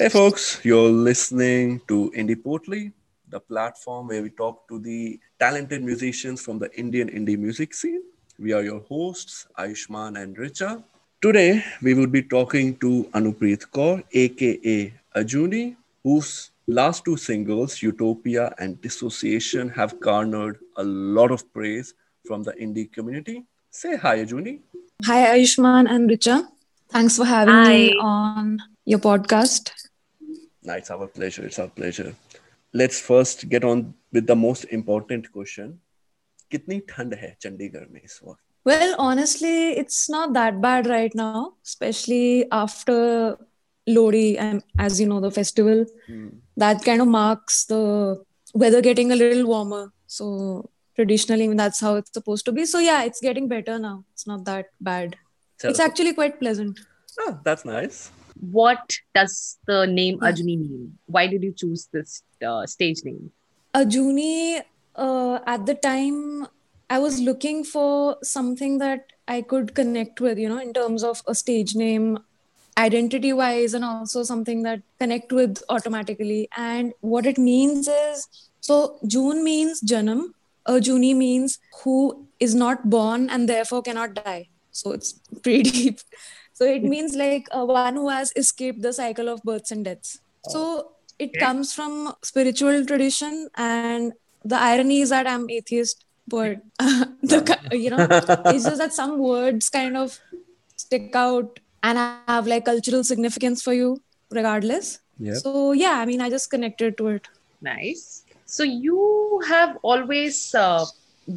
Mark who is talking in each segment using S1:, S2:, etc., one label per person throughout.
S1: Hey, folks, you're listening to Indie Portly, the platform where we talk to the talented musicians from the Indian indie music scene. We are your hosts, Aishman and Richa. Today, we will be talking to Anupreet Kaur, aka Ajuni, whose last two singles, Utopia and Dissociation, have garnered a lot of praise from the indie community. Say hi, Ajuni.
S2: Hi, Aishman and Richa. Thanks for having
S3: Hi.
S2: me on your podcast.
S1: No, it's our pleasure. It's our pleasure. Let's first get on with the most important question. कितनी ठंड है Chandigarh में इस
S2: Well, honestly, it's not that bad right now, especially after Lohri and as you know the festival. Hmm. That kind of marks the weather getting a little warmer. So traditionally that's how it's supposed to be. So yeah, it's getting better now. It's not that bad.
S1: So,
S2: it's actually quite pleasant.
S1: Oh, that's nice.
S3: What does the name. Ajuni mean? Why did you choose this uh, stage name?
S2: Ajuni, uh, at the time, I was looking for something that I could connect with, you know, in terms of a stage name, identity wise, and also something that connect with automatically. And what it means is so June means Janam, Ajuni means who is not born and therefore cannot die. So it's pretty deep. So it means like uh, one who has escaped the cycle of births and deaths. So it comes from spiritual tradition, and the irony is that I'm atheist, but the you know it's just that some words kind of stick out and have like cultural significance for you, regardless.
S1: Yeah.
S2: So yeah, I mean, I just connected to it.
S3: Nice. So you have always uh,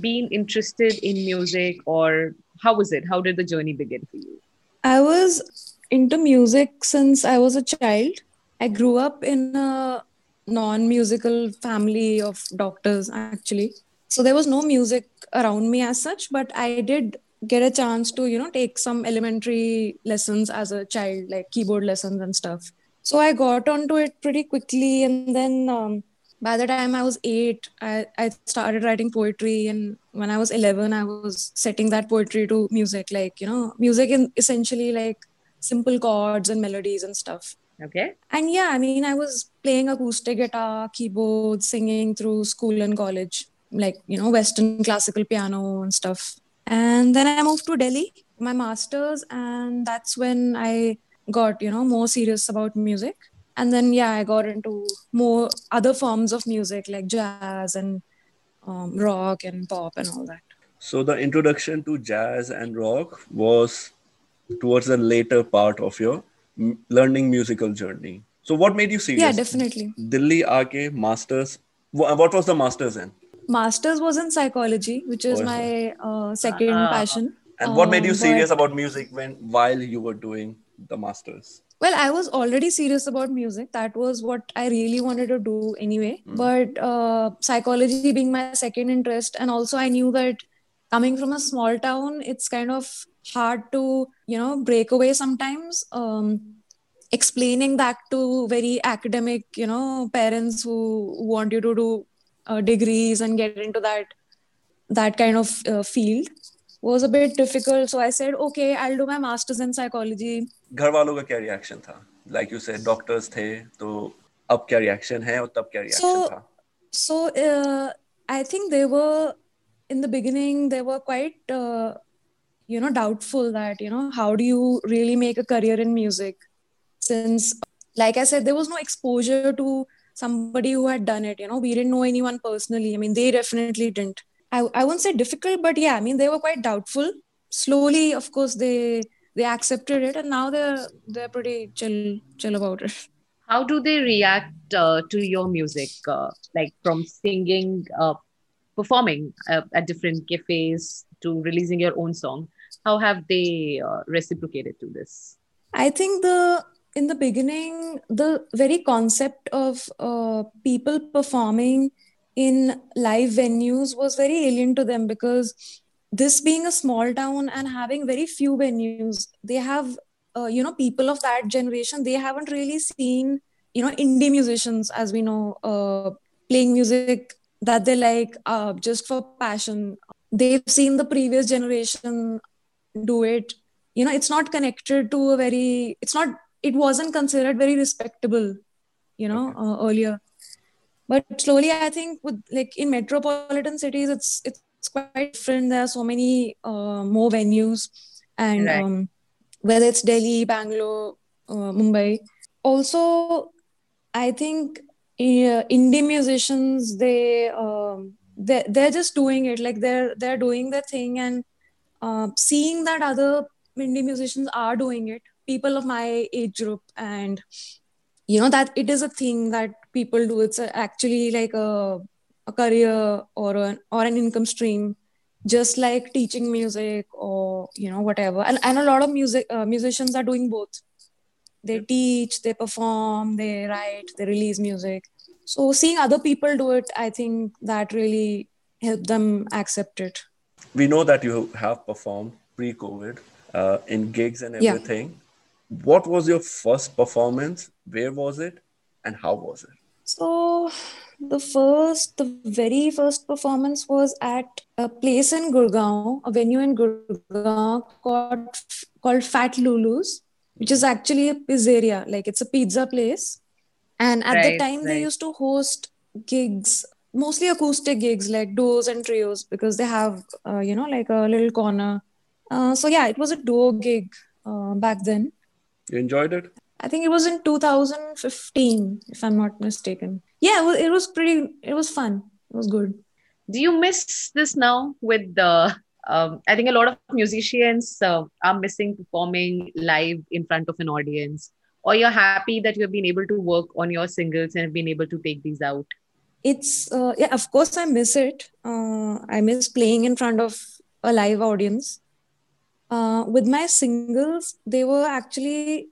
S3: been interested in music, or how was it? How did the journey begin for you?
S2: I was into music since I was a child. I grew up in a non musical family of doctors, actually. So there was no music around me as such, but I did get a chance to, you know, take some elementary lessons as a child, like keyboard lessons and stuff. So I got onto it pretty quickly. And then um, by the time I was eight, I, I started writing poetry. And when I was 11, I was setting that poetry to music, like, you know, music in essentially like simple chords and melodies and stuff.
S3: Okay.
S2: And yeah, I mean, I was playing acoustic guitar, keyboard, singing through school and college, like, you know, Western classical piano and stuff. And then I moved to Delhi, my master's, and that's when I got, you know, more serious about music. And then, yeah, I got into more other forms of music like jazz and um, rock and pop and all that.
S1: So the introduction to jazz and rock was towards the later part of your m- learning musical journey. So what made you serious?
S2: Yeah, definitely.
S1: Delhi aake masters. What was the masters in?
S2: Master's was in psychology, which is
S1: Oh,
S2: my uh, second
S3: Ah.
S2: passion.
S1: And what made you
S2: Um,
S1: serious
S2: but-
S1: about music when while you were doing the masters?
S2: Well, I was already serious about music. That was what I really wanted to do anyway. But uh, psychology being my second interest, and also I knew that coming from a small town, it's kind of hard to, you know, break away sometimes. Um, explaining that to very academic, you know, parents who want you to do uh, degrees and get into that that kind of uh, field was a bit difficult. So I said, okay, I'll do my master's in psychology.
S1: घर वालों का क्या reaction था like you से doctors थे तो अब क्या रिएक्शन है और तब क्या रिएक्शन था
S2: uh, i think they were in the beginning they were quite uh, you know doubtful that you know how do you really make a career in music since like i said there was no exposure to somebody who had done it you know we didn't know anyone personally i mean they definitely didn't i, I won't say difficult but yeah i mean they were quite doubtful slowly of course they they accepted it and now they're they're pretty chill chill about it
S3: How do they react uh, to your music, uh, like from singing, uh, performing uh, at different cafes to releasing your own song? How have they uh, reciprocated to this?
S2: I think the in the beginning, the very concept of uh, people performing in live venues was very alien to them because this being a small town and having very few venues, they have uh, you know people of that generation. They haven't really seen you know indie musicians as we know uh, playing music that they like uh, just for passion. They've seen the previous generation do it you know it's not connected to a very it's not it wasn't considered very respectable, you know,
S1: Okay.
S2: uh, earlier. But slowly, I think with like in metropolitan cities, it's it's quite different. There are so many uh, more venues, and
S3: Right.
S2: um, whether it's Delhi, Bangalore, uh, Mumbai. Also, I think uh, indie musicians they um, they they're just doing it like they're they're doing their thing and uh, seeing that other indie musicians are doing it, people of my age group, and you know that it is a thing that people do. It's a, actually like a a career or an or an income stream, just like teaching music or you know whatever. And and a lot of music uh, musicians are doing both. They teach, they perform, they write, they release music. So seeing other people do it, I think that really helped them accept it.
S1: We know that you have performed pre-COVID uh, in gigs and everything
S2: Yeah.
S1: everything. What was your first performance? Where was it, and how was it?
S2: So the first, the very first performance was at a place in Gurgaon, a venue in Gurgaon called called Fat Lulu's, which is actually a pizzeria, like it's a pizza place. And at the
S3: Right,
S2: time, they used to host gigs, mostly acoustic gigs, like duos and trios, because they have, uh, you know, like a little corner. Uh, so yeah, it was a duo gig uh, back then.
S1: You enjoyed it?
S2: I think it was in 2015, if I'm not mistaken. Yeah, it was, it was pretty, it was fun. It was good.
S3: Do you miss this now with the? Um, I think a lot of musicians uh, are missing performing live in front of an audience. Or you're happy that you have been able to work on your singles and have been able to take these out.
S2: It's, uh, yeah, of course, I miss it. Uh, I miss playing in front of a live audience. Uh, with my singles, they were actually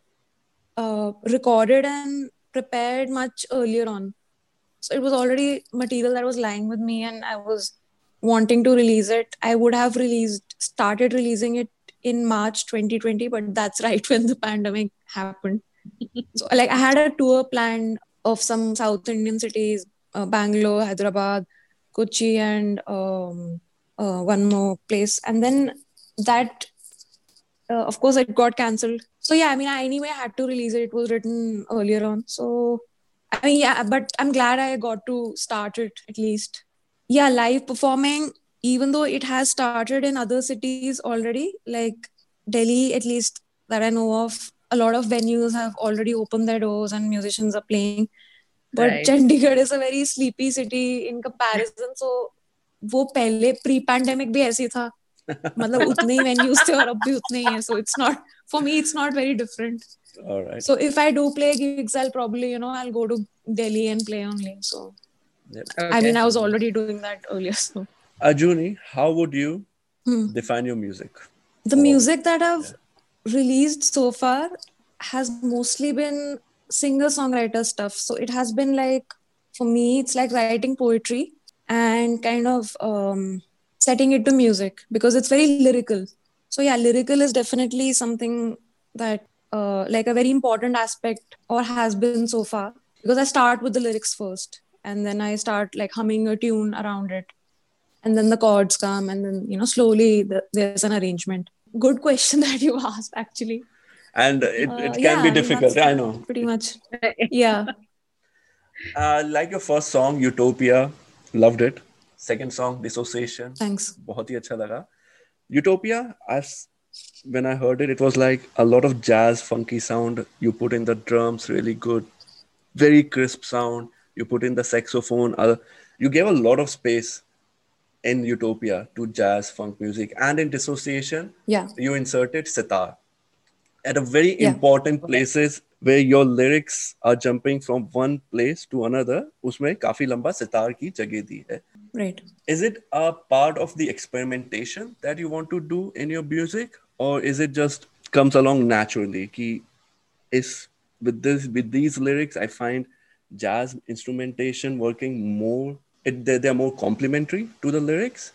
S2: uh, recorded and prepared much earlier on. So it was already material that was lying with me, and I was wanting to release it. I would have released, started releasing it in March 2020, but that's right when the pandemic happened. so, like, I had a tour planned of some South Indian cities, uh, Bangalore, Hyderabad, Kochi, and um, uh, one more place, and then that uh, of course it got cancelled so yeah i mean i anyway had to release it it was written earlier on so i mean yeah but i'm glad i got to start it at least yeah live performing even though it has started in other cities already like delhi at least that i know of a lot of venues have already opened their doors and musicians are playing but
S3: Right.
S2: chandigarh is a very sleepy city in comparison so वो पहले pre pandemic भी ऐसी था मतलब उतने ही venues थे और अब भी उतने ही है so it's not for me it's not very different
S1: All right.
S2: so if I do play gigs I'll probably you know I'll go to Delhi and play only so
S1: Yep.
S2: I mean I was already doing that earlier so
S1: Ajuni, how would you
S2: Hmm.
S1: define your music?
S2: the
S1: Oh,
S2: music that I've released so far has mostly been singer songwriter stuff so it has been like for me it's like writing poetry and kind of um, setting it to music because it's very lyrical. So yeah lyrical is definitely something that uh, like a very important aspect or has been so far because i start with the lyrics first and then i start like humming a tune around it. And then the chords come and then you know slowly the, there's an arrangement. Good question that you asked actually.
S1: And it,
S2: Uh,
S1: it can
S2: yeah,
S1: be difficult, I know.
S2: pretty much yeah.
S1: Uh, like your first song, Utopia, loved it second song dissociation.
S2: Thanks.
S1: बहुत ही अच्छा लगा. utopia as when i heard it it was like a lot of jazz funky sound. You put in the drums really good. Very crisp sound. You put in the saxophone. Uh, you gave a lot of space in utopia to jazz funk music and in dissociation
S2: yeah.
S1: you inserted sitar at a very
S2: Yeah.
S1: important places where your lyrics are jumping from one place to another उसमें काफी लंबा सितार की जगह दी है
S2: right
S1: is it a part of the experimentation that you want to do in your music or is it just comes along naturally कि is with this with these lyrics I find jazz instrumentation working more it, they, they're more complementary to the lyrics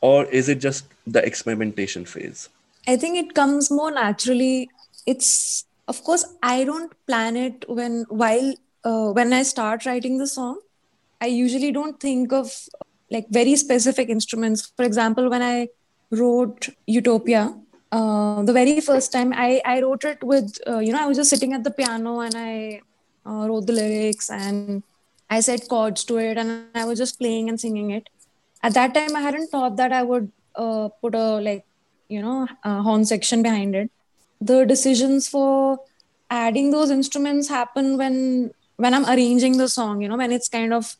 S1: or is it just the experimentation phase
S2: I think it comes more naturally. it's of course I don't plan it when while uh, when I start writing the song. I usually don't think of like very specific instruments. For example, when I wrote Utopia, uh, the very first time I, I wrote it with, uh, you know, I was just sitting at the piano and I uh, wrote the lyrics and I set chords to it and I was just playing and singing it. At that time, I hadn't thought that I would uh, put a like, you know, a horn section behind it. The decisions for adding those instruments happen when when I'm arranging the song. You know, when it's kind of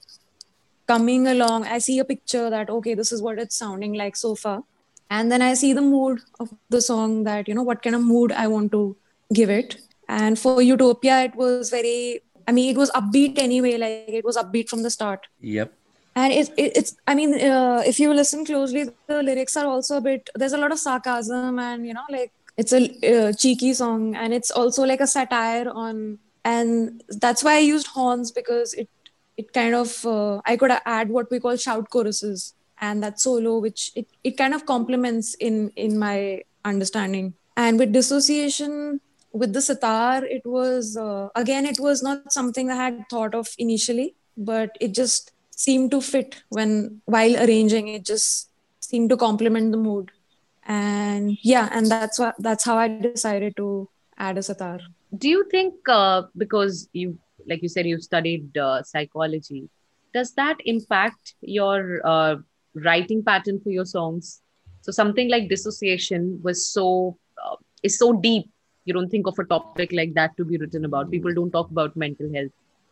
S2: coming along. I see a picture that okay, this is what it's sounding like so far, and then I see the mood of the song that you know what kind of mood I want to give it. And for Utopia, it was very I mean, it was upbeat anyway. Like it was upbeat from the start.
S1: Yep.
S2: And it, it it's. I mean, uh, if you listen closely, the lyrics are also a bit. There's a lot of sarcasm, and you know, like it's a uh, cheeky song, and it's also like a satire on. And that's why I used horns because it it kind of uh, I could add what we call shout choruses and that solo, which it, it kind of complements in in my understanding. And with dissociation, with the sitar it was uh, again it was not something i had thought of initially but it just seemed to fit when while arranging it just seemed to complement the mood and yeah and that's what that's how i decided to add a sitar.
S3: Do you think uh, because you like you said you studied uh, psychology does that impact your uh, writing pattern for your songs? So something like dissociation was so uh, is so deep you don't think of a topic like that to be written about. People don't talk about mental health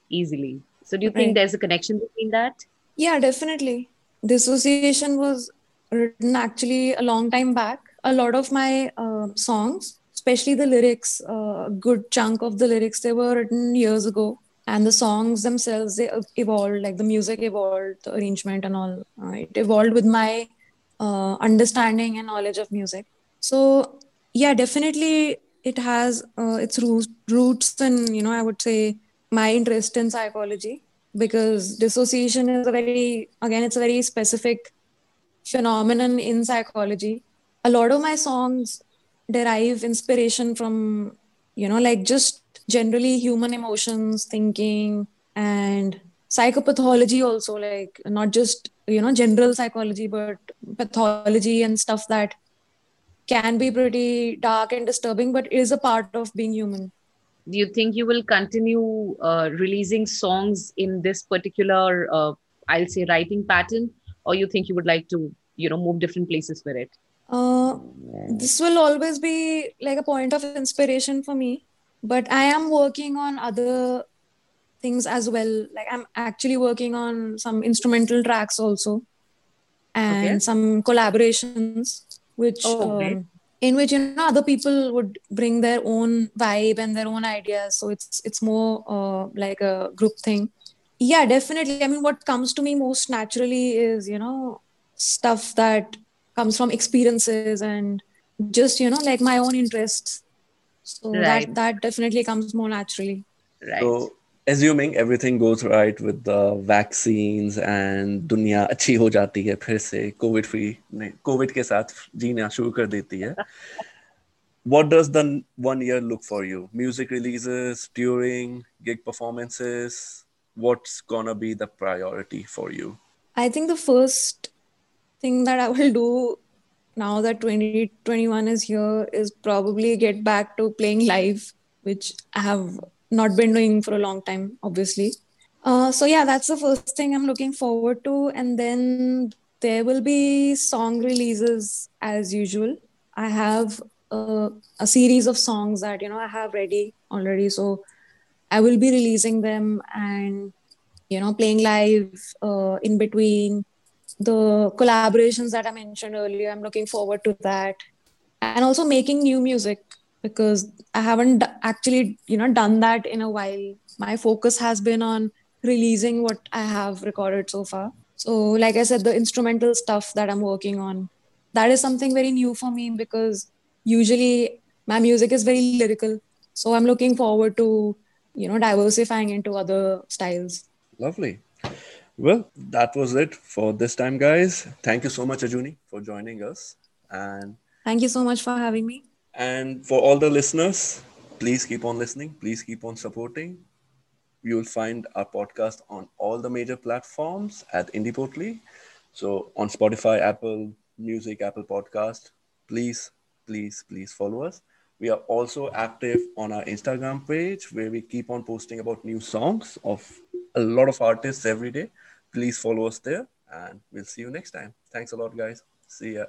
S3: easily. So do you think right. there's a connection between that?
S2: Yeah definitely. Dissociation was written actually a long time back. A lot of my uh, songs especially the lyrics uh, a good chunk of the lyrics they were written years ago. And the songs themselves they evolved like the music evolved the arrangement and all uh, it evolved with my uh, understanding and knowledge of music. So yeah definitely it has uh, its roots and, you know i would say my interest in psychology because dissociation is a very again it's a very specific phenomenon in psychology a lot of my songs derive inspiration from you know like just generally human emotions thinking and psychopathology also like not just you know general psychology but pathology and stuff that can be pretty dark and disturbing, but is a part of being human.
S3: Do you think you will continue uh, releasing songs in this particular, uh, I'll say, writing pattern, or you think you would like to, you know, move different places with it?
S2: Uh, this will always be like a point of inspiration for me, but I am working on other things as well. Like I'm actually working on some instrumental tracks also, and okay. some collaborations which oh, um, in which you know other people would bring their own vibe and their own ideas so it's it's more uh, like a group thing yeah definitely i mean what comes to me most naturally is you know stuff that comes from experiences and just you know like my own interests so right. that that definitely comes more naturally
S1: right so assuming everything goes right with the vaccines and दुनिया अच्छी हो जाती है फिर से covid free नहीं Covid के साथ जीना शुरू कर देती है what does the one year look for you music releases touring gig performances what's gonna be the priority for you
S2: i think the first thing that i will do now that 2021 is here is probably get back to playing live which i have not been doing for a long time, obviously. Uh, so yeah, that's the first thing I'm looking forward to, and then there will be song releases as usual. I have a, a series of songs that you know I have ready already, so I will be releasing them and you know playing live uh, in between the collaborations that I mentioned earlier. I'm looking forward to that, and also making new music because I haven't actually, you know, done that in a while. My focus has been on releasing what I have recorded so far. So, like I said, the instrumental stuff that I'm working on, that is something very new for me because usually my music is very lyrical. So I'm looking forward to, you know, diversifying into other styles.
S1: Lovely. Well, that was it for this time, guys. Thank you so much, Ajuni, for joining us. And
S2: thank you so much for having me.
S1: And for all the listeners, please keep on listening. Please keep on supporting. You will find our podcast on all the major platforms at Indie So on Spotify, Apple Music, Apple Podcast, please please, please follow us. We are also active on our Instagram page where we keep on posting about new songs of a lot of artists every day. Please follow us there and we'll see you next time. Thanks a lot, guys. See ya.